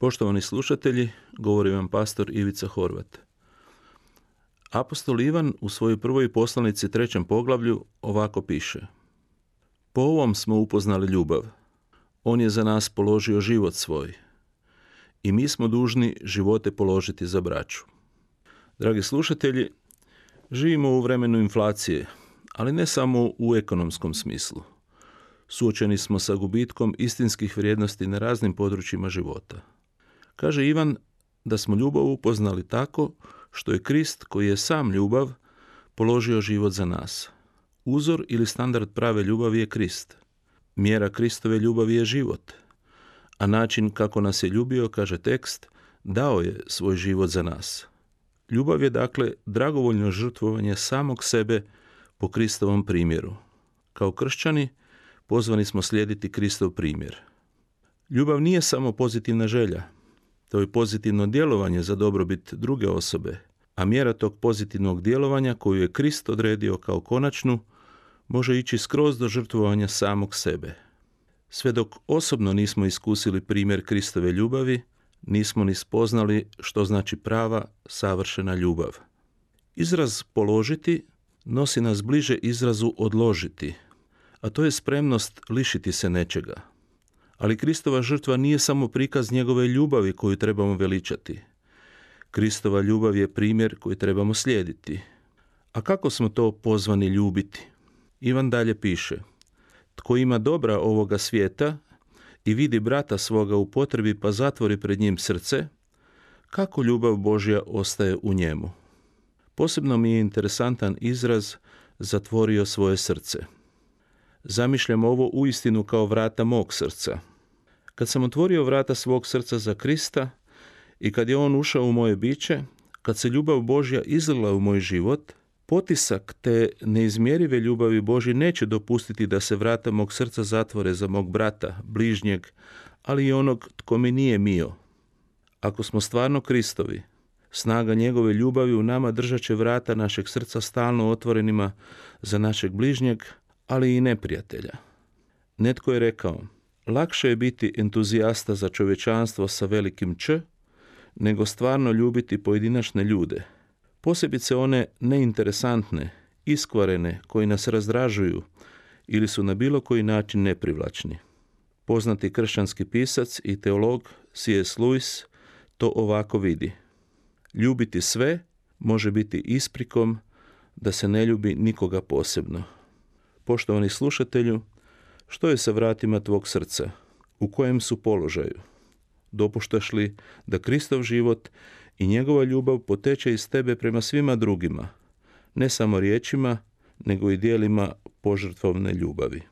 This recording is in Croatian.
Poštovani slušatelji, govori vam pastor Ivica Horvat. Apostol Ivan u svojoj prvoj poslanici trećem poglavlju ovako piše. Po ovom smo upoznali ljubav. On je za nas položio život svoj. I mi smo dužni živote položiti za braću. Dragi slušatelji, živimo u vremenu inflacije, ali ne samo u ekonomskom smislu. Suočeni smo sa gubitkom istinskih vrijednosti na raznim područjima života. Kaže Ivan da smo ljubav upoznali tako što je Krist koji je sam ljubav položio život za nas. Uzor ili standard prave ljubavi je Krist. Mjera Kristove ljubavi je život. A način kako nas je ljubio, kaže tekst, dao je svoj život za nas. Ljubav je dakle dragovoljno žrtvovanje samog sebe po Kristovom primjeru. Kao kršćani pozvani smo slijediti Kristov primjer. Ljubav nije samo pozitivna želja, to je pozitivno djelovanje za dobrobit druge osobe, a mjera tog pozitivnog djelovanja koju je Krist odredio kao konačnu može ići skroz do žrtvovanja samog sebe. Sve dok osobno nismo iskusili primjer Kristove ljubavi, nismo ni spoznali što znači prava, savršena ljubav. Izraz položiti nosi nas bliže izrazu odložiti, a to je spremnost lišiti se nečega. Ali Kristova žrtva nije samo prikaz njegove ljubavi koju trebamo veličati. Kristova ljubav je primjer koji trebamo slijediti. A kako smo to pozvani ljubiti? Ivan dalje piše. Tko ima dobra ovoga svijeta i vidi brata svoga u potrebi pa zatvori pred njim srce, kako ljubav Božja ostaje u njemu? Posebno mi je interesantan izraz zatvorio svoje srce. Zamišljam ovo uistinu kao vrata mog srca. Kad sam otvorio vrata svog srca za Krista i kad je On ušao u moje biće, kad se ljubav Božja izlila u moj život, potisak te neizmjerive ljubavi Božje neće dopustiti da se vrata mog srca zatvore za mog brata, bližnjeg, ali i onog tko mi nije mio. Ako smo stvarno Kristovi, snaga njegove ljubavi u nama držat će vrata našeg srca stalno otvorenima za našeg bližnjeg, ali i neprijatelja. Netko je rekao, lakše je biti entuzijasta za čovječanstvo sa velikim Č, nego stvarno ljubiti pojedinačne ljude, posebice one neinteresantne, iskvarene, koji nas razdražuju ili su na bilo koji način neprivlačni. Poznati kršćanski pisac i teolog C.S. Lewis to ovako vidi. Ljubiti sve može biti isprikom da se ne ljubi nikoga posebno. Poštovani slušatelju, što je sa vratima tvog srca? U kojem su položaju? Dopuštaš li da Kristov život i njegova ljubav poteče iz tebe prema svima drugima, ne samo riječima, nego i dijelima požrtvovne ljubavi?